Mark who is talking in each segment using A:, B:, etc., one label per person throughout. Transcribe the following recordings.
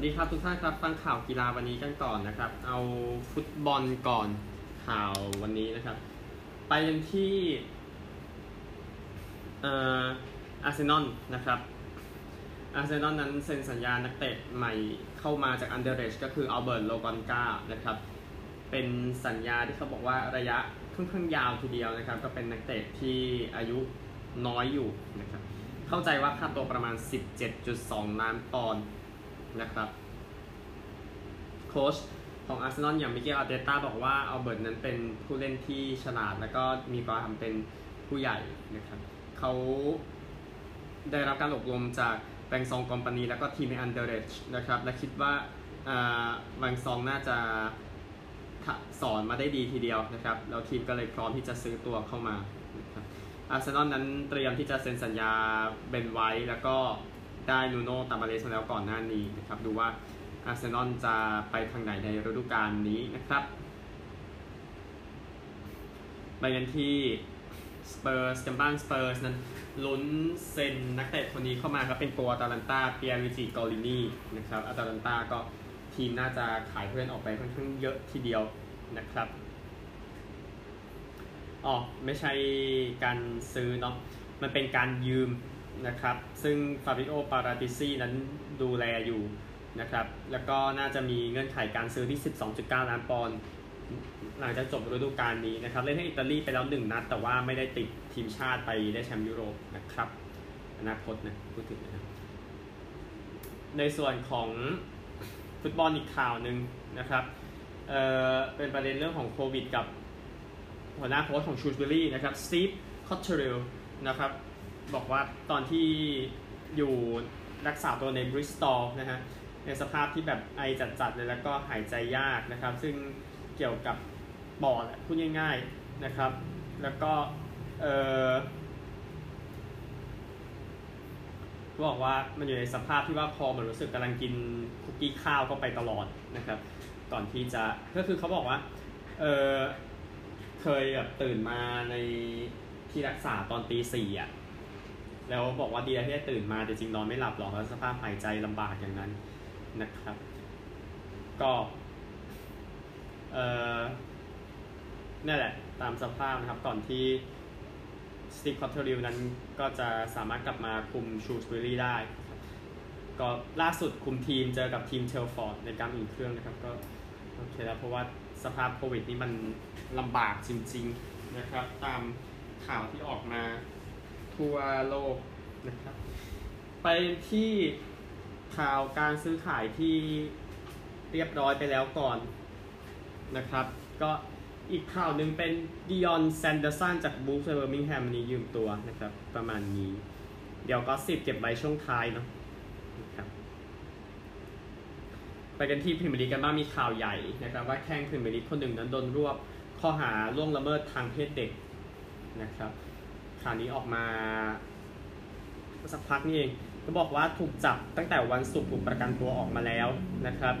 A: สวัสดีครับทุกท่านครับ ฟังข่าวกีฬาวันนี้กันก่อนนะครับ เอาฟุตบอลก่อนข่าววันนี้นะครับ ไปกันที่เอ่ออาร์เซนอลนะครับอาร์เซนอลนั้นเซ็นสัญญานักเตะใหม่เข้ามาจากอันเดอร์เลชท์ก็คืออัลเบิร์ตโลกองกานะครับ เป็นสัญญาที่เขาบอกว่าระยะค่อนข้างยาวทีเดียวนะครับ ก็เป็นนักเตะที่อายุน้อยอยู่นะครับ เข้าใจว่าค่าตัวประมาณ 17.2 ล้านปอนด์ นะครับโค้ชของอาร์เซนอลอย่างมิเกลอาร์เตต้าบอกว่าอัลเบิร์ตนั้นเป็นผู้เล่นที่ฉลาด แล้วก็มีความเป็นผู้ใหญ่นะครับเขาได้รับการอบรมจากแวงซองคอมพานีแล้วก็ทีมในอันเดอร์เลชท์นะครับและคิดว่าแวงซองน่าจะสอนมาได้ดีทีเดียวนะครับแล้วทีมก็เลยพร้อมที่จะซื้อตัวเข้ามานะอาร์เซนอลนั้นเตรียมที่จะเซ็นสัญญาเบนไวท์แล้วก็ ได้นูโน่ตาวาเรสมาแล้วก่อนหน้านี้นะครับ ดูว่าอาร์เซนอลจะไปทางไหนในฤดูกาลนี้นะครับไปกันที่สเปอร์สกันบ้างสเปอร์สนั้นลุ้นเซ็นนักเตะคนนี้เข้ามาครับเป็นตัวอาตาลันตาปิแอร์ลุยจิกอลลินีนะครับอาตาลันตาก็ทีมน่าจะขายเพื่อนออกไปค่อนข้างเยอะทีเดียวนะครับอ๋อไม่ใช่การซื้อเนาะมันเป็นการยืม นะครับ ซึ่งฟาบิโอปาราติซีนั้นดูแลอยู่นะครับ แล้วก็น่าจะมีเงื่อนไขการซื้อที่ 12.9 ล้านปอนด์หลังจากจบฤดูกาลนี้นะครับ เล่นให้อิตาลีไปแล้วหนึ่งนัด แต่ว่าไม่ได้ติดทีมชาติไปได้แชมป์ยุโรปนะครับ อนาคตนะพูดถึงนะครับ ในส่วนของฟุตบอลอีกข่าวหนึ่งนะครับเอ่อเป็นประเด็นเรื่องของโควิดกับหัวหน้าโค้ชของชรูว์สบิวรี่นะครับสตีฟคอตเทอริลนะครับ บอกว่าตอนที่อยู่รักษาตัวในบริสตอลนะฮะในสภาพที่แบบไอจัดๆเลยแล้วก็หายใจยากนะครับ ซึ่งเกี่ยวกับปอดพูดง่าย ๆนะครับ แล้วก็เออบอกว่ามันอยู่ในสภาพที่ว่าพอมันรู้สึกกำลังกินคุกกี้ข้าวเข้าไปตลอดนะครับ ก่อนที่จะก็คือเขาบอกว่าเออเคยแบบตื่นมาในที่รักษาตอนตีสี่อะ แล้วบอกว่าดีที่ได้ตื่นมาแต่จริงนอนไม่หลับหรอกแล้วสภาพหายใจลำบากอย่างนั้นนะครับ ก็เออนี่แหละตามสภาพนะครับก่อนที่สตีฟคอตเทอริลนั้นก็จะสามารถกลับมาคุมชรูว์สบิวรี่ได้ ก็ล่าสุดคุมทีมเจอกับทีมเทลฟอร์ดในการอุ่นเครื่องนะครับ ก็โอเคแล้วเพราะว่าสภาพโควิดนี่มันลำบากจริง ๆ นะครับ ตามข่าวที่ออกมา ทั่วโลกนะครับ ไปที่ข่าวการซื้อขายที่เรียบร้อยไปแล้วก่อนนะครับ ก็อีกข่าวหนึ่งเป็นดิออนแซนเดอร์สันจากวูล์ฟเบอร์มิงแฮมนี้ยืมตัวนะครับ ประมาณนี้ เดี๋ยวก็สิบเก็บไว้ช่วงท้ายเนาะนะครับไปกันที่พรีเมียร์ลีกกันบ้างมีข่าวใหญ่นะครับ ว่าแข้งพรีเมียร์ลีกคนหนึ่งนั้นโดนรวบข้อหาล่วงละเมิดทางเพศเด็กนะครับ ข่าวนี้ออกมาสักพักนี่เองก็บอกว่าถูกจับตั้งแต่วันศุกร์ถูกประกันตัวออกมาแล้วนะครับ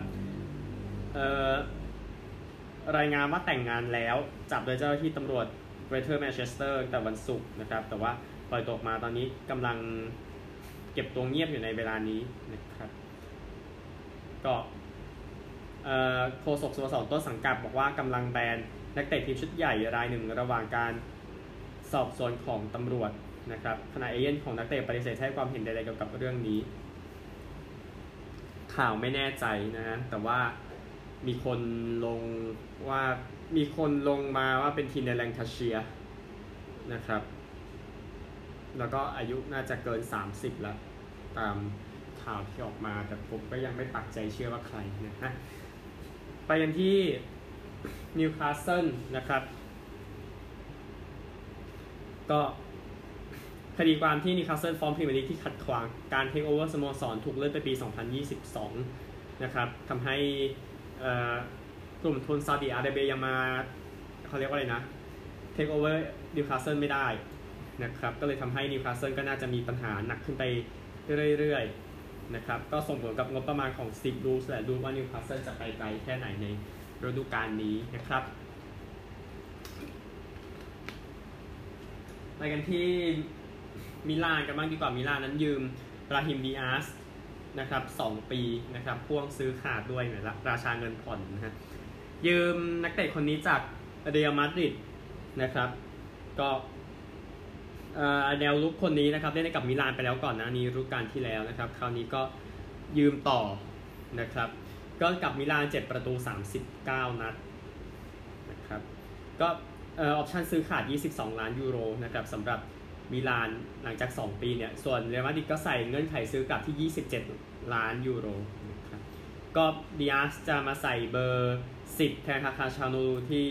A: รายงานว่าแต่งงานแล้วจับโดยเจ้าหน้าที่ตำรวจ Greater Manchester แต่วันศุกร์นะครับ แต่ว่าปล่อยตัวออกมาตอนนี้กำลังเก็บตัวเงียบอยู่ในเวลานี้นะครับก็โฆษกสโมสรต้นสังกัดบอกว่ากำลังแบนนักเตะทีมชุดใหญ่รายหนึ่งระหว่างการ สอบสวนของตำรวจนะครับขณะเอเย่นของนักเตะปฏิเสธให้ความเห็นใดๆเกี่ยวกับเรื่องนี้ ข่าวไม่แน่ใจนะฮะแต่ว่ามีคนลงว่ามีคนลงมาว่าเป็นทีมในแลงคาเชียร์นะครับ แล้วก็อายุน่าจะเกิน 30 แล้ว ตามข่าวที่ออกมาแต่ผมก็ยังไม่ปักใจเชื่อว่าใครนะฮะไปกันที่นิวคาสเซิลนะครับ ก็คดีความที่นิวคาสเซิลฟ้องพรีเมียร์ลีกที่ขัดขวางการเทคโอเวอร์สโมสรถูกเลื่อนไปปี 2022 นะครับทำให้กลุ่มทุนซาอุดิอาระเบียยังมาเขาเรียกว่าอะไรนะเทคโอเวอร์นิวคาสเซิลไม่ได้นะครับก็เลยทำให้นิวคาสเซิลก็น่าจะมีปัญหาหนักขึ้นไปเรื่อยๆนะครับก็ส่งผลกับงบประมาณของสตีฟบรูซและดูว่านิวคาสเซิลจะไปไกลแค่ไหนในฤดูกาลนี้นะครับ ไปกันที่มิลานกันบ้างดีกว่ามิลานนั้นยืมราฮิมดีอาสนะครับ2ปีนะครับพ่วงซื้อขาดด้วยเหมือนะราชาเงินผ่อนนะฮะยืมนักเตะคนนี้จากเรอัลมาดริดนะครับ ก็แนวลุกคนนี้นะครับได้ในกับมิลานไปแล้วก่อนนะนี้รุกการที่แล้วนะครับ คราวนี้ก็ยืมต่อนะครับ ก็กับมิลาน 7 ประตู 39 นัดนะครับ ก็ option ซื้อขาด 22 ล้านยูโรนะครับสำหรับมิลานหลังจาก 2 ปีเนี่ยส่วนเรอัลมาดริดก็ใส่เงื่อนไขซื้อกลับที่ 27 ล้านยูโรนะครับก็ดิอาซจะมาใส่เบอร์ 10 แทนฮาคานชานูที่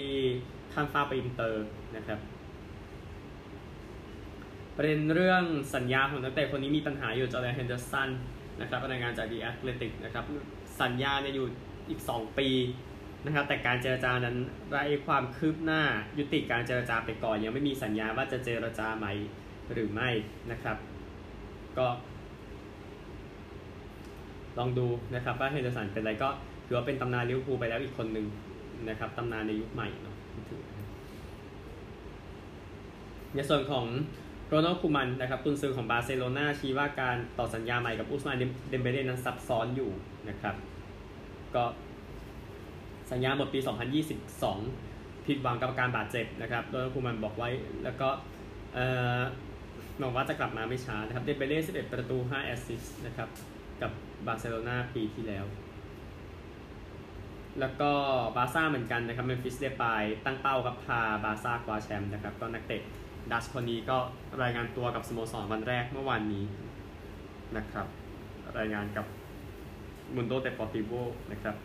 A: ข้ามฟ้าไปอินเตอร์นะครับประเด็นเรื่องสัญญาของนักเตะคนนี้มีปัญหาอยู่จอร์แดนเฮนเดอร์สันนะครับรายงานจาก The Athletic นะครับสัญญาเนี่ยอยู่อีก 2 ปี นะครับ แต่การเจรจานั้นไร้ความคืบหน้ายุติการเจรจาไปก่อน ยังไม่มีสัญญาว่าจะเจรจาใหม่หรือไม่นะครับ ก็ ลองดูนะครับว่าเฮนเดอร์สันเป็นอะไรก็ถือว่าเป็นตำนานลิเวอร์พูลไปแล้วอีกคนหนึ่งนะครับตำนานในยุคใหม่เนาะในส่วนของโรนัลด์คูมันนะครับกุนซือของบาร์เซโลนาชี้ว่าการต่อสัญญาใหม่กับอุสมานเดมเบเล่นั้นซับซ้อนอยู่นะครับ ก็ สัญญาหมดปี 2022 ผิดหวังกับการบาดเจ็บนะครับโรนัลด์คูมันบอกไว้แล้วก็หวังว่าจะกลับมาไม่ช้านะครับ เดมเบเล่11 ประตู 5 assist นะครับ กับบาร์เซโลนาปีที่แล้ว แล้วก็บาร์ซ่าเหมือนกันนะครับเมมฟิสเดปายตั้งเป้ากับพาบาร์ซ่าคว้าแชมป์นะครับ ก็นักเตะดัตช์คนนี้ก็รายงานตัวกับสโมสรวันแรกเมื่อวานนี้นะครับ รายงานกับ Mundo Deportivo นะครับ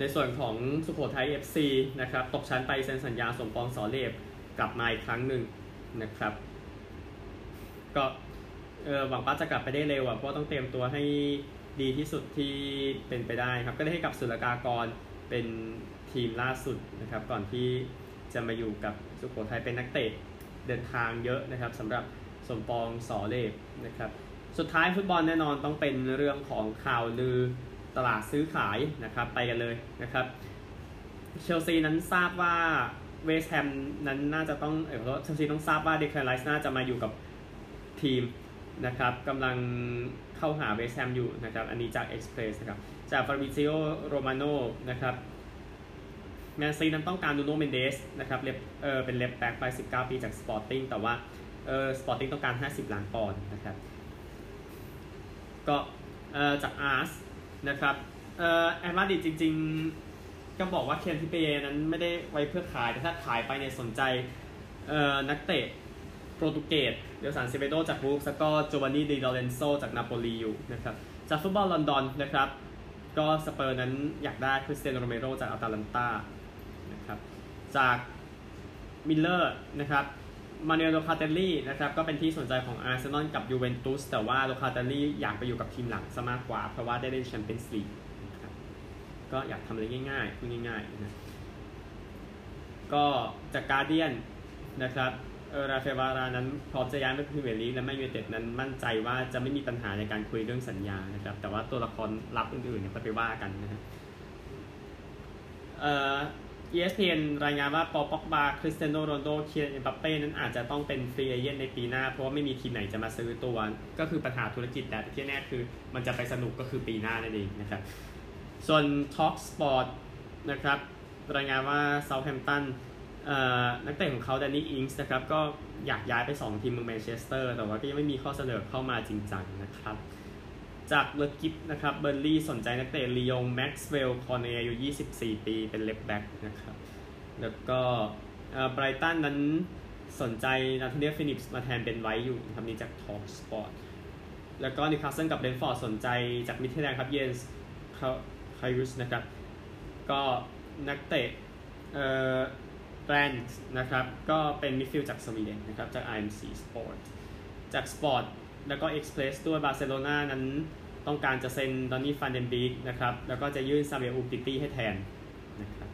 A: ในส่วนของสุโขทัย FC นะครับตกชั้นไปเซ็นสัญญาสมปองสอเลบกลับมาอีกครั้งหนึ่งนะครับก็หวังว่าจะกลับไปได้เร็วอะเพราะต้องเตรียมตัวให้ดีที่สุดที่เป็นไปได้ครับ ก็ได้ให้กับสุลกากรเป็นทีมล่าสุดนะครับ ก่อนที่จะมาอยู่กับสุโขทัยเป็นนักเตะเดินทางเยอะนะครับสำหรับสมปองสอเลบนะครับ สุดท้ายฟุตบอลแน่นอนต้องเป็นเรื่องของข่าวลือ ตลาดซื้อขายนะครับไปกันเลยนะครับเชลซีนั้นทราบว่าเวสต์แฮมนั้นน่าจะต้องเออเชลซีต้องทราบว่าเดแคลนไรซ์น่าจะมาอยู่กับทีมนะครับกำลังเข้าหาเวสต์แฮมอยู่นะครับ อันนี้จาก Express นะครับ จากฟาริซิโอโรมาโนนะครับแมนซีนั้นต้องการดูโนเมนเดสนะครับเล็บเออเป็นเล็บแบ็กไป 19 ปีจากสปอร์ติ้งแต่ว่าเออสปอร์ติ้งต้องการ 50 ล้านปอนด์นะครับ ก็เออจากอาร์ส นะครับเออแอมาดิจริง ๆ ก็บอกว่าเคนทิเปนั้นไม่ได้ไว้เพื่อขาย แต่ถ้าขายไปเนี่ยสนใจเออนักเตะโปรตุเกสเดลสันเซเบโดจากบูฟแล้วก็โจวานนี่ดีลอเรนโซจากนาโปลีอยู่นะครับจากฟุตบอลลอนดอนนะครับ ก็สเปอร์นั้นอยากได้คริสเตียนโรเมโรจากอัลตาลันตานะครับจาก Mirror นะครับ มานูเอลโลคาเตลลี่นะครับก็เป็นที่สนใจของอาร์เซนอลกับยูเวนตุสแต่ว่าโลคาเตลลี่อยากไปอยู่กับทีมหลังซะมากกว่า เพราะว่าได้เล่นแชมเปี้ยนส์ลีกนะครับก็อยากทำอะไรง่ายๆพูดง่ายๆนะก็จาก Guardian นะครับเออราเฟวารานั้นพร้อมจะย้ายไปพรีเมียร์ลีกและแมนยูไนเต็ดนั้นมั่นใจว่าจะไม่มีปัญหาในการคุยเรื่องสัญญานะครับแต่ว่าตัวละครลับอื่นๆเนี่ยก็ไปว่ากันนะฮะเอ่อ ESPN รายงานว่าปอลป็อกบาคริสเตียโนโรนัลโด้คีเลียนเอ็มบัปเป้นั้นอาจจะต้องเป็น free agent ในปีหน้า เพราะว่าไม่มีทีมไหนจะมาซื้อตัว ก็คือปัญหาธุรกิจแต่ที่แน่คือมันจะไปสนุกก็คือปีหน้านั่นเองนะครับ ส่วน Talk Sport นะครับ รายงานว่าเซาท์แฮมป์ตันนักเตะของเขาแดนนี่อิงส์นะครับ ก็อยากย้ายไป 2 ทีมเมืองแมนเชสเตอร์ แต่ว่าก็ยังไม่มีข้อเสนอเข้ามาจริงจังนะครับ จากเลกิฟนะครับเบอร์ลี่สนใจนักเตะลียงแม็กซ์เวลคอนเนอายุ 24 ปีเป็นเลฟแบ็กนะครับ แล้วก็ไบรตันนั้นสนใจนาธาเนียฟินิปส์มาแทนเป็นไว้อยู่นะครับนี่จากทอ l สปอร์ตแล้วก็นิคาสเซิลกับเบนฟอร์ดสนใจจากมิเทแลนครับเยนส์คายุสนะครับ ก็นักเตะเอ่อแบรนด์นะครับก็เป็นมิดฟิลด์จากสวีเดนนะครับจาก IMC Sport จาก Sport แล้วก็ Express ด้วยบาร์เซโลนานั้น ต้องการจะเซ็นดอนนี่ฟันเดนบีกนะครับแล้วก็จะยื่นซาเบลอูติตี้ให้แทนนะครับ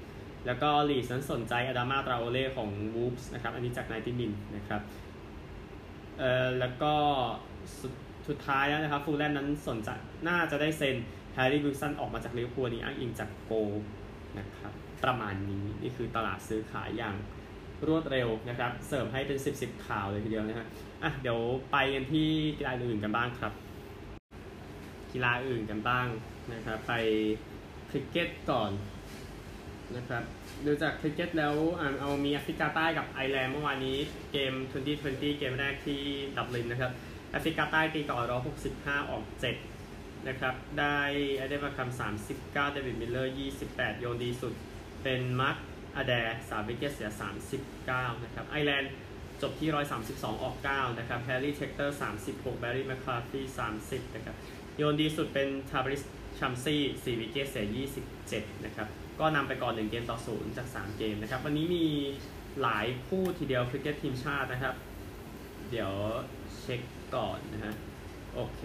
A: แล้วก็ลีสนั้นสนใจอดามาตราโอเล่ของวูฟส์นะครับอันนี้จากไนติมินนะครับเอ่อแล้วก็สุดท้ายแล้วนะครับฟูลแลนด์นั้นสนใจน่าจะได้เซ็นแฮร์รี่วิลสันออกมาจากลิเวอร์พูลนี้อ้างอิงจากโกลนะครับประมาณนี้นี่คือตลาดซื้อขายอย่างรวดเร็วนะครับ เสริมให้เป็น 10บสข่าวเลยทีเดียวนะฮะอะเดี๋ยวไปกันที่กีฬาอื่นกันบ้างครับ กีฬาอื่นกันบ้างนะครับ ไปคริกเก็ตก่อนนะครับดูจากคริกเก็ตแล้วเอามีแอฟริกาใต้กับไอร์แลนด์เมื่อวานนี้เกม 2020 เกมแรกที่ดับลินนะครับแอฟริกาใต้ตีก่อน165 ออก 7 นะครับ ได้ไอเดนมาร์แครม39 เดวิดมิลเลอร์ 28 โยนดีสุด เป็นมาร์คอแดร์3 wicket เสีย 39 นะครับ ไอร์แลนด์จบที่ 132 ออก 9 นะครับแฮร์รี่เทคเตอร์ 36 แบร์รี่แมคคาร์ที30 นะครับ โยนดีสุดเป็นทาเบรซชัมซี4 wicket เสีย27 นะครับ ก็นำไปก่อน 1 เกมต่อ 0 จาก 3 เกมนะครับ วันนี้มีหลายคู่ทีเดียวคริกเก็ตทีมชาตินะครับ เดี๋ยวเช็คก่อนนะฮะ โอเค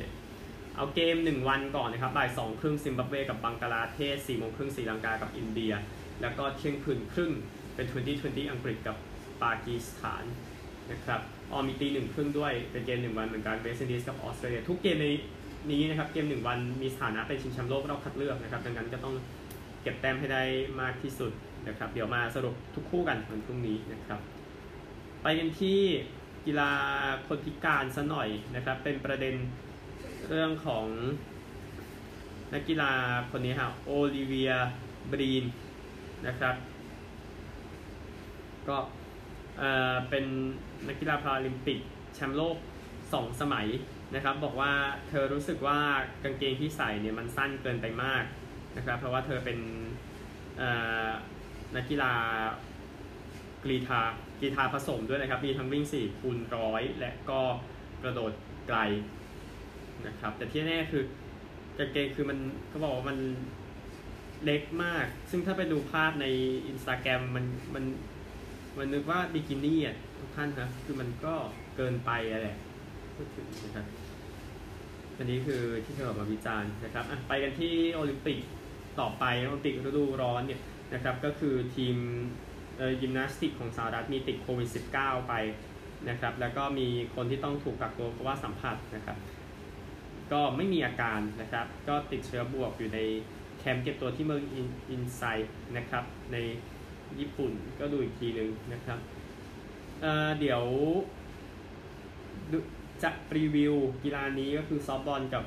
A: เอาเกม 1 วันก่อนนะครับ บ่าย2ครึ่งซิมบับเวกับบังกลาเทศ4โมงครึ่งศรีลังกากับอินเดีย แล้วก็เที่ยงคืนครึ่งเป็น 2020 อังกฤษกับปากีสถานนะครับ ออมีตีหนึ่งครึ่งด้วย เป็นเกม1วันเหมือนกันเวสต์อินดีสกับออสเตรเลียทุกเกมใน นี้นะครับเกม1วันมีสถานะเป็นชิงแชมป์โลกรอบคัดเลือกนะครับดังนั้นก็ต้องเก็บแต้มให้ได้มากที่สุดนะครับเดี๋ยวมาสรุปทุกคู่กันวันพรุ่งนี้นะครับ ไปกันที่กีฬาคนพิการซะหน่อยนะครับ เป็นประเด็นเรื่องของนักกีฬาคนนี้ค่ะโอลิเวียบรีนนะครับก็เป็นนักกีฬาพาราลิมปิกแชมป์โลก 2 สมัย นะครับบอกว่าเธอรู้สึกว่ากางเกงที่ใส่เนี่ยมันสั้นเกินไปมากนะครับเพราะว่าเธอเป็นนักกีฬากรีธากรีธาผสมด้วยนะครับ มีทั้งวิ่ง 4 คูณร้อยและก็กระโดดไกลนะครับแต่ที่แน่คือกางเกงคือมันเขาบอกว่ามันเล็กมาก ซึ่งถ้าไปดูภาพในอินสตาแกรมมันมันมันนึกว่าบิกินี่อะทุกท่านครับคือมันก็เกินไปอะไรพูดถึงนะครับ อันนี้คือที่เธอออกมาวิจารณ์นะครับไปกันที่โอลิมปิกต่อไปโอลิมปิกฤดูร้อนเนี่ยนะครับก็คือทีมยิมนาสติกของสหรัฐมีติดโควิด -19 ไปนะครับแล้วก็มีคนที่ต้องถูกกักตัวเพราะว่าสัมผัสนะครับ ก็ไม่มีอาการนะครับก็ติดเชื้อบวกอยู่ในแคมป์เก็บตัวที่เมืองอินไซนะครับในญี่ปุ่นก็ดูอีกทีหนึ่งนะครับเเดี๋ยว จะรีวิวกีฬานี้ก็คือซอฟบอลกับ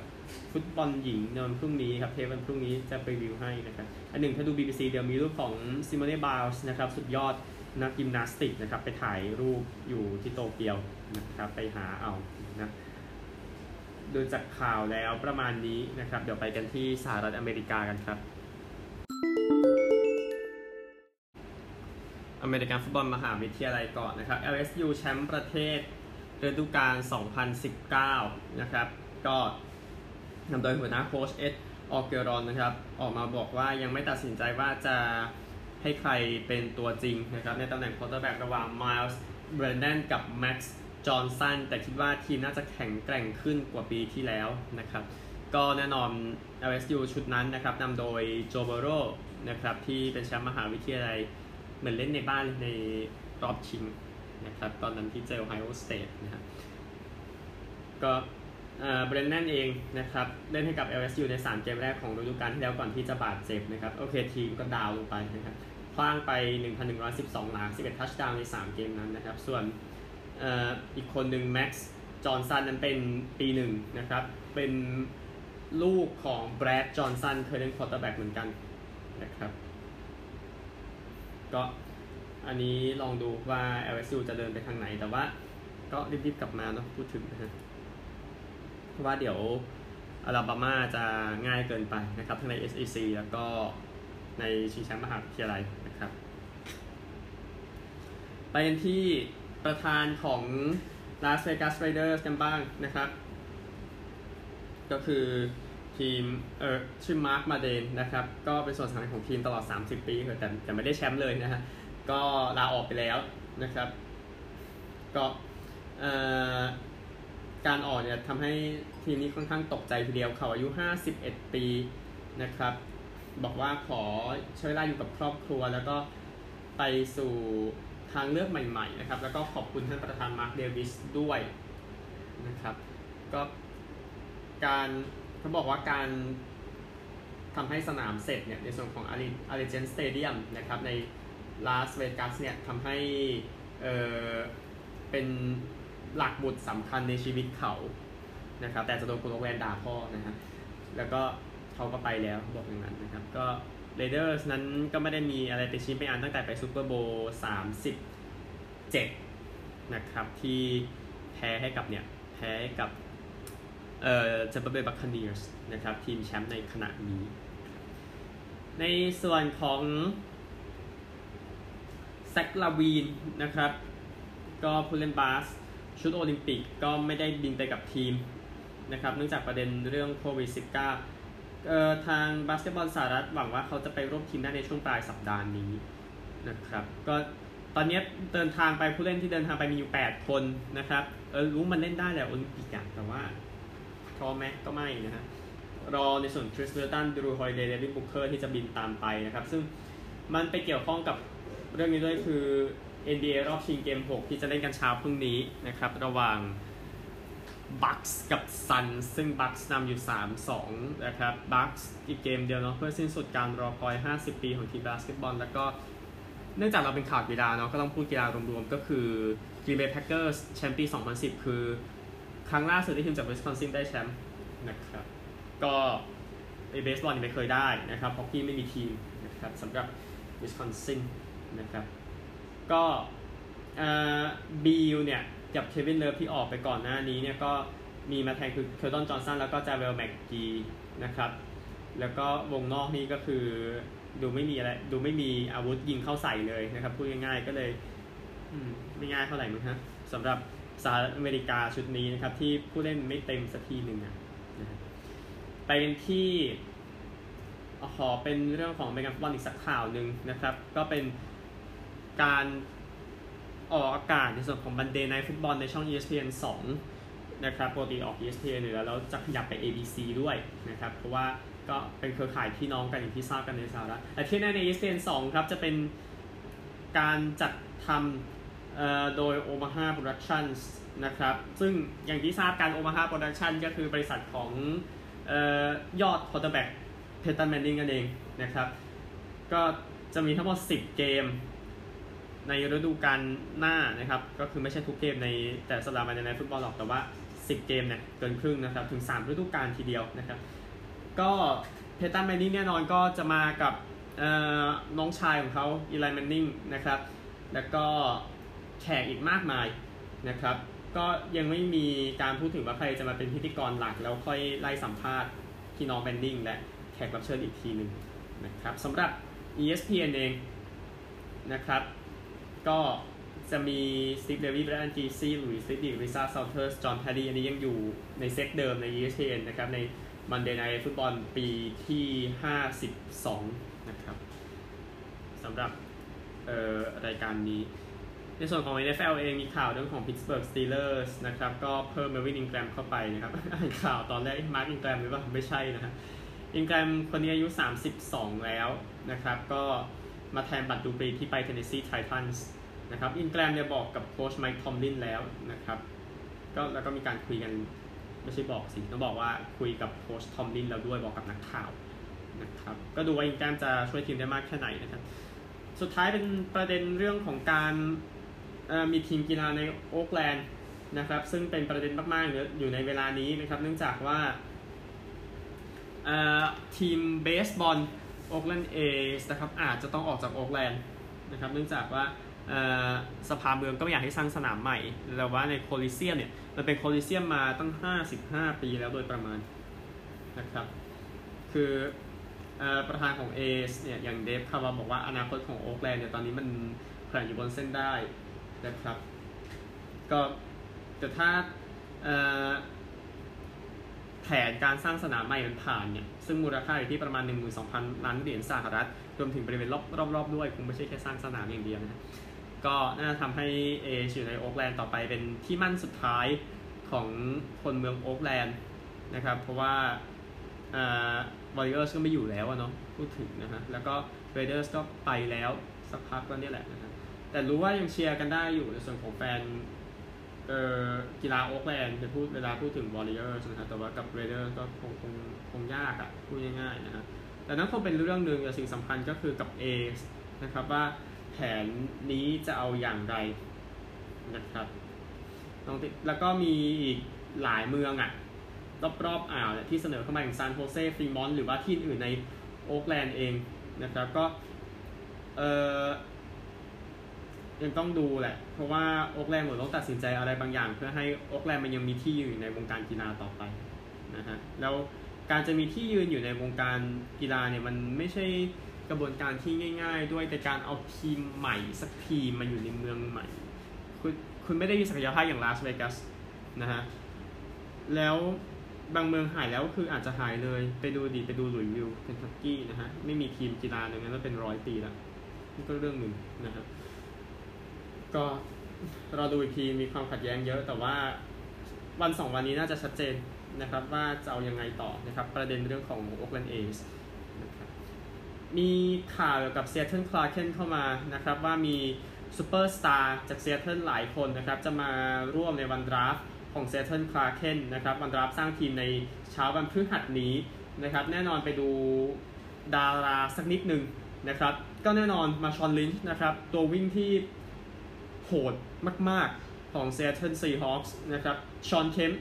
A: ฟุตบอลหญิงในวันพรุ่งนี้ครับเทปวันพรุ่งนี้จะไปรีวิวให้นะครับอันหนึ่งถ้าดู BBC เดี๋ยวมีรูปของซิโมเน่บาลส์นะครับสุดยอดนักยิมนาสติกนะครับไปถ่ายรูปอยู่ที่โตเกียวนะครับไปหาเอานะดูจากข่าวแล้วประมาณนี้นะครับ เดี๋ยวไปกันที่สหรัฐอเมริกากันครับอเมริกันฟุตบอลมหาวิทยาลัยก่อนนะครับ LSU แชมป์ประเทศ ฤดูกาล 2019 นะครับ ก็นำโดยหัวหน้าโค้ชเอ็ดออร์เจอรอนนะครับ ออกมาบอกว่ายังไม่ตัดสินใจว่าจะให้ใครเป็นตัวจริงนะครับ ในตำแหน่ง quarterback ระหว่างไมลส์เบรนแนนกับแม็กซ์จอห์นสันแต่คิดว่าทีมน่าจะแข็งแกร่งขึ้นกว่าปีที่แล้วนะครับ ก็แน่นอน LSU ชุดนั้นนะครับนำโดยโจเบอร์โรว์นะครับที่เป็นแชมป์มหาวิทยาลัยเหมือนเล่นในบ้านในรอบชิง นะครับตอนนั้นที่เจอโอไฮโอสเตทนะครับก็เบรนแนนเองนะครับเล่นให้กับ LSU ใน 3 เกมแรกของฤดูกาลที่แล้วก่อนที่จะบาดเจ็บนะครับโอเคทีมก็ down ลงไปนะครับขว้างไป 1,112 หลา 11 touchdown ใน 3 เกมนั้นนะครับส่วนออีกคนหนึ่งแม็กซ์จอห์นสันนั้นเป็นปีหนึ่งนะครับเป็นลูกของแบรดจอห์นสันเคยเล่น quarterback เหมือนกันนะครับก็ อันนี้ลองดูว่า LSU จะเดินไปทางไหน แต่ว่าก็รีบๆกลับมาเนาะพูดถึงนะฮะว่าเดี๋ยวอลาบามาจะง่ายเกินไปนะครับทั้งใน SEC แล้วก็ในชิงแชมป์มหาวิทยาลัยนะครับไปกันที่ประธานของ Las Vegas Raiders กันบ้างนะครับ ก็คือทีมเออชื่อมาร์คมาเดนนะครับ ก็เป็นส่วนสำคัญของทีมตลอด 30 ปีแต่แต่ไม่ได้แชมป์เลยนะฮะ ก็ลาออกไปแล้วนะครับ ก็การออกเนี่ยทำให้ทีมนี้ค่อนข้างตกใจทีเดียวเขาอายุ 51 ปีนะครับ บอกว่าขอใช้เวลาอยู่กับครอบครัว แล้วก็ไปสู่ทางเลือกใหม่ ๆ นะครับ แล้วก็ขอบคุณท่านประธานมาร์คเดวิสด้วยนะครับ ก็การเขาบอกว่าการทำให้สนามเสร็จเนี่ยในส่วนของอัลลีเจียนท์สเตเดียมนะครับใน ลาสเวกัสเนี่ยทำให้เออเป็นหลักหมุดสำคัญในชีวิตเขานะครับแต่จะโดนคุณโอแวนด่าพ่อนะฮะแล้วก็เขาก็ไปแล้วบอกอย่างนั้นนะครับก็เรเดอร์สนั้นก็ไม่ได้มีอะไรไปชี้ไปอันตั้งแต่ไปซูเปอร์โบว์สามสิบเจ็ดนะครับที่แพ้ให้กับเนี่ยแพ้ให้กับเอ่อเจมเบอร์เบย์บัคคเนียร์สนะครับทีมแชมป์ในขณะนี้ ในส่วนของ แซคลาวีนนะครับ ก็ผู้เล่นบาส ชุดโอลิมปิกก็ไม่ได้บินไปกับทีมนะครับ เนื่องจากประเด็นเรื่องโควิด -19 เอ่อทางบาสเกตบอลสหรัฐหวังว่าเขาจะไปร่วมทีมได้ในช่วงปลายสัปดาห์นี้นะครับ ก็ตอนนี้เดินทางไปผู้เล่นที่เดินทางไปมีอยู่ 8 คนนะครับ เออรู้มันเล่นได้แหละโอลิมปิกอะแต่ว่าพร้อมไหมก็ไม่นะฮะรอในส่วนคริสมิดเดิลตันจรูฮอลิเดย์เดวินบุคเกอร์ที่จะบินตามไปนะครับ ซึ่งมันไปเกี่ยวข้องกับ เรื่องนี้ด้วยคือ NBA รอบชิงเกม 6 ที่จะเล่นกันเช้าพรุ่งนี้นะครับ ระหว่าง Bucks กับ Sun ซึ่ง Bucks นำอยู่ 3-2 นะครับ Bucks อีกเกมเดียวเนาะเพื่อสิ้นสุดการรอคอย 50 ปีของทีมบาสเกตบอล แล้วก็เนื่องจากเราเป็นข่าวกีฬาเนาะก็ต้องพูดกีฬารวมๆ ก็คือ Green Bay Packers แชมป์ปี 2010 คือ ครั้งล่าสุดที่ทีมจาก Wisconsin ได้แชมป์นะครับ ก็ไอเบสบอลยังไม่เคยได้นะครับเพราะที่ไม่มีทีมนะครับสำหรับ Wisconsin น นะครับ ก็บีลเนี่ยกับเควินเลิฟที่ออกไปก่อนหน้านี้เนี่ยก็มีมาแทนคือเคอร์ตอนจอห์นสันแล้วก็จาเวลแม็กกีนะครับ แล้วก็วงนอกนี่ก็คือดูไม่มีอะไรดูไม่มีอาวุธยิงเข้าใส่เลยนะครับพูดง่ายๆก็เลยไม่ง่ายเท่าไหร่มั้งฮะสำหรับสหรัฐอเมริกาชุดนี้นะครับ ที่ผู้เล่นไม่เต็มสักทีหนึ่งนะไปกันที่ขอเป็นเรื่องของอเมริกันฟุตบอลอีกสักข่าวหนึ่งนะครับ ก็เป็น การออกอากาศในส่วนของ Monday Night Football ในช่อง ESPN 2 นะครับปกติออก ESPN อยู่แล้วแล้วจะขยับไป ABC ด้วยนะครับ เพราะว่าก็เป็นเครือข่ายพี่น้องกันอย่างที่ทราบกันในสหรัฐแต่ที่แน่ใน ESPN 2 ครับ จะเป็นการจัดทำโดย Omaha Productions นะครับ ซึ่งอย่างที่ทราบกัน Omaha Production ก็คือบริษัทของยอด quarterback เพย์ตันแมนนิงนั่นเองนะครับ ก็จะมีทั้งหมด 10 เกม ในฤดูกาลหน้านะครับ ก็คือไม่ใช่ทุกเกมในแต่สัปดาห์มาในฟุตบอลหรอกแต่ว่า 10 เกมเนี่ยเกินครึ่งนะครับ ถึง 3 ฤดูกาลทีเดียวนะครับ ก็เพตันแมนนิงแน่นอนก็จะมากับน้องชายของเขาอีไลแมนนิงนะครับ แล้วก็แขกอีกมากมายนะครับ ก็ยังไม่มีการพูดถึงว่าใครจะมาเป็นพิธีกรหลัก แล้วค่อยไล่สัมภาษณ์พี่น้องแมนนิงและแขกรับเชิญอีกทีหนึ่งนะครับสำหรับ ESPN เองนะครับ ก็จะมีสตีฟเลวีไบรอันกรีซีหลุยส์ริดดิกลิซาซอลเตอร์ส จอห์นแพร์รีอันนี้ยังอยู่ในเซตเดิมใน ESPN นะครับ ใน Monday Night Football ปีที่ 52 นะครับสำหรับเอ่อรายการนี้ ในส่วนของ NFL เองมีข่าวเรื่องของ Pittsburgh Steelers นะครับ ก็เพิ่มเมลวินอิงแกรมเข้าไปนะครับอ่านข่าวตอนแรกมาร์กอิงแกรมหรือว่าไม่ใช่นะครับอิงแกรมคนนี้อายุ 32 แล้วนะครับ ก็มาแทนบัตรดูบรีที่ไป Tennessee Titans น นะครับอินแกรมเนี่ยบอกกับโค้ชไมค์ทอมลินแล้วนะครับก็แล้วก็มีการคุยกันไม่ใช่บอกสิต้องบอกว่าคุยกับโค้ชทอมลินแล้วด้วยบอกกับนักข่าวนะครับก็ดูว่าอินแกรมจะช่วยทีมได้มากแค่ไหนนะครับสุดท้ายเป็นประเด็นเรื่องของการมีทีมกีฬาในโอ๊กแลนด์นะครับซึ่งเป็นประเด็นมากๆอยู่ในเวลานี้นะครับเนื่องจากว่าทีมเบสบอลโอ๊กแลนด์เอสนะครับอาจจะต้องออกจากโอ๊กแลนด์นะครับเนื่องจากว่า สภาเมืองก็ไม่อยากให้สร้างสนามใหม่แต่ว่าในโคลิเซียมเนี่ยมันเป็นโคลิเซียมมาตั้ง 55 ปีแล้วโดยประมาณนะครับคือประธานของเอสเนี่ยอย่างเดฟคาร์วาบอกว่าอนาคตของโอ๊กแลนด์เนี่ยตอนนี้มันแขวนอยู่บนเส้นด้ายนะครับก็แต่ถ้าแผนการสร้างสนามใหม่มันผ่านเนี่ยซึ่งมูลค่าอยู่ที่ประมาณ 12,000 ล้านเหรียญสหรัฐ รวมถึงบริเวณรอบๆด้วยคงไม่ใช่แค่สร้างสนามอย่างเดียวนะ ก็น่าทำให้เอสอยู่ในโอ๊กแลนด์ต่อไปเป็นที่มั่นสุดท้ายของคนเมืองโอ๊กแลนด์นะครับ เพราะว่าวอร์ริเออร์สก็ไม่อยู่แล้วเนาะพูดถึงนะฮะ แล้วก็เรเดอร์สก็ไปแล้วสักพักแล้วนี่แหละนะครับแต่รู้ว่ายังเชียร์กันได้อยู่ในส่วนของแฟนเอ่อกีฬาโอ๊กแลนด์จะพูดเวลาพูดถึงวอลเลเยอร์นะครับแต่ว่ากับเรเดอร์ก็คงคงคงยากอะ่ะพูดง่ายๆนะฮะแต่นั้นคงเป็นเรื่องหนึ่งแต่สิ่งสำคัญก็คือกับเอนะครับว่า แผนนี้จะเอาอย่างไรนะครับลองติดแล้วก็มีอีกหลายเมืองอะ่ะรอบๆอ่าวที่เสนอเข้ามาอย่างซานโฮเซฟรีมอนต์หรือว่าที่อื่นในโอ๊กแลนด์เองนะครับก็เออยังต้องดูแหละ เพราะว่าโอ๊กแลนด์หมือนต้องตัดสินใจอะไรบางอย่าง เพื่อให้โอ๊กแลนด์มันยังมีที่ยืนในวงการกีฬาต่อไปนะฮะแล้วการจะมีที่ยืนอยู่ในวงการกีฬาเนี่ยมันไม่ใช่ กระบวนการที่ง่าย ๆ ด้วยแต่การเอาทีมใหม่สักทีมมาอยู่ในเมืองใหม่ คุณคุณไม่ได้มีศักยภาพอย่างลาสเวกัสนะฮะ แล้วบางเมืองหายแล้วคืออาจจะหายเลย ไปดูดีไปดูหลุยวิลเคนทักกี้นะฮะ ไม่มีทีมกีฬาหนึ่งนั้นเป็นร้อยปีแล้วนี่ก็เรื่องหนึ่งนะครับ ก็เราดูอีกทีมีความขัดแย้งเยอะ แต่ว่าวันสองวันนี้น่าจะชัดเจนนะครับว่าจะเอายังไงต่อนะครับ ประเด็นเรื่องของโอ๊กแลนด์เอส มีข่าวเกี่ยวกับเซีย t ทิลคลาร์เคนเข้ามานะครับว่ามีซูเปอร์สตาร์จากเซีย t ทิลหลายคนนะครับจะมาร่วมในวันดราฟของเซีย t ทิลคลาร์เคนนะครับวันดราฟสร้างทีมในเช้าวันพฤหัสนี้นะครับแน่นอนไปดูดาราสักนิดหนึ่งนะครับก็แน่นอนมาชอนลินช์นะครับตัววิ่งที่โหดมาก ๆ ของ Seattle Seahawks นะครับชอนเคม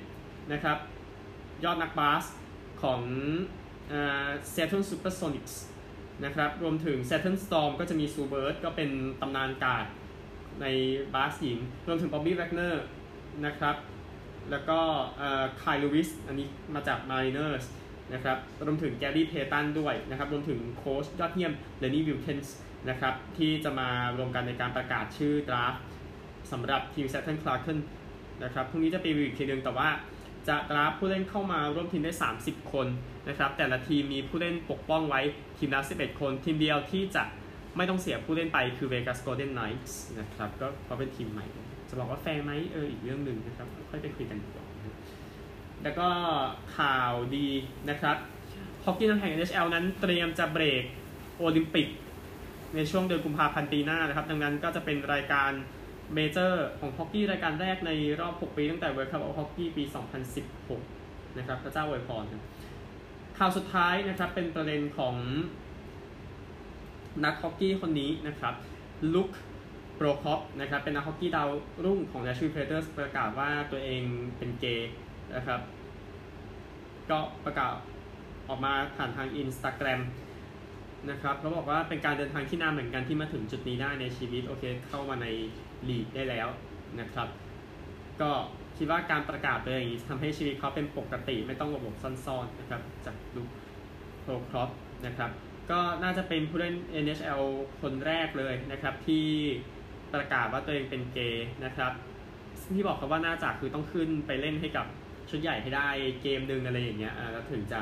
A: นะครับยอดนักบาสของ Seattle Supersonics น นะครับ รวมถึง Seattle Storm ก็จะมีซูเบิร์ตก็เป็นตำนานการ์ดในบาสหญิง รวมถึง Bobby Wagner นะครับ แล้วก็คายลูวิสอันนี้มาจาก Mariners นะครับ รวมถึงแกรี่เพตันด้วยนะครับ รวมถึงโค้ชยอดเยี่ยมเลนนี่วิลเคนส์นะครับ ที่จะมารวมกันในการประกาศชื่อดราฟสำหรับทีม s e a t t l e Kraken นะครับ พรุ่งนี้จะไปวิวอีกทีนึงแต่ว่า จะราฟผู้เล่นเข้ามาร่วมทีมได้ 30 คนนะครับ แต่ละทีมมีผู้เล่นปกป้องไว้ทีมละ11 คน ทีมเดียวที่จะไม่ต้องเสียผู้เล่นไปคือ Vegas Golden Knights นะครับ ก็เขาเป็นทีมใหม่ จะบอกว่าแฟร์ไหมเอออีกเรื่องหนึ่งนะครับ ค่อยไปคุยกันดีกว่าแล้วก็ข่าวดีนะครับฮอกกี้น้ำแข็ง NHL นั้นเตรียมจะเบรกโอลิมปิกในช่วงเดือนกุมภาพันธ์ปีหน้านะครับ ดังนั้นก็จะเป็นรายการ major ของฮอกกี้รายการแรกในรอบ 6 ปีตั้งแต่ World Cup of Hockey ปี 2016 นะครับพระเจ้าอวยพรข่าวสุดท้ายนะครับเป็นประเด็นของนักฮอกกี้คนนี้นะครับลุคโปรคอปนะครับเป็นนักฮอกกี้ดาวรุ่งของ Nashville Predators ประกาศว่าตัวเองเป็นเกย์นะครับ ก็ประกาศออกมาผ่านทาง Instagram นะครับเขาบอกว่าเป็นการเดินทางที่นานเหมือนกันที่มาถึงจุดนี้ได้ในชีวิต โอเคเข้ามาใน ลีกได้แล้วนะครับ ก็คิดว่าการประกาศตัวอย่างนี้ทำให้ชีวิตเขาเป็นปกติไม่ต้องหลบบซ่อนๆนะครับจากลุคโปรคอปนะครับ ก็น่าจะเป็นผู้เล่น NHL คนแรกเลยนะครับ ที่ประกาศว่าตัวเองเป็นเกย์นะครับที่บอกเขาว่าน่าจะคือต้องขึ้นไปเล่นให้กับชุดใหญ่ให้ได้เกมหนึ่งอะไรอย่างเงี้ยแล้วถึงจะ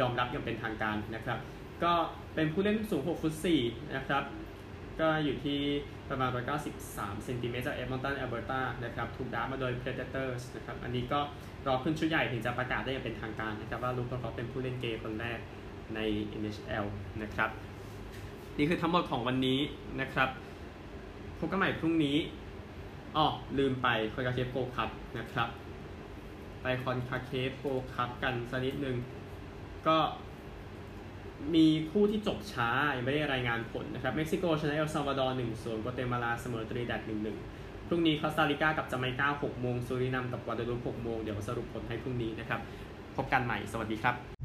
A: ยอมรับอย่างเป็นทางการนะครับ ก็เป็นผู้เล่นสูง 6 ฟุต4นะครับ ก็อยู่ที่ประมาณ 193เซนติเมตรจากเอดมอนตันแอลเบอร์ตานะครับถูกดามาโดย Predators นะครับอันนี้ก็รอขึ้นชุดใหญ่ถึงจะประกาศได้อย่างเป็นทางการนะครับว่าลูกเขาเป็นผู้เล่นเกย์คนแรกใน NHL นะครับนี่คือทั้งหมดของวันนี้นะครับพบกันใหม่พรุ่งนี้อ๋อลืมไปคอนคาเคฟ Gold Cup นะครับ ไปคอนคาเคฟ Gold Cup กันสักนิดนึงก็ มีคู่ที่จบช้ายังไม่ได้รายงานผลนะครับเม็กซิโกชนะเอลซาวาดอร์หนึ่งส่วนโกเตมาลาเสมอตรินิแดดหนึ่งหนึ่งพรุ่งนี้คอสตาริกากับจาเมกาหกโมงซูรินัมกับกวาดาลูปหกโมงเดี๋ยวสรุปผลให้พรุ่งนี้นะครับ พบกันใหม่สวัสดีครับ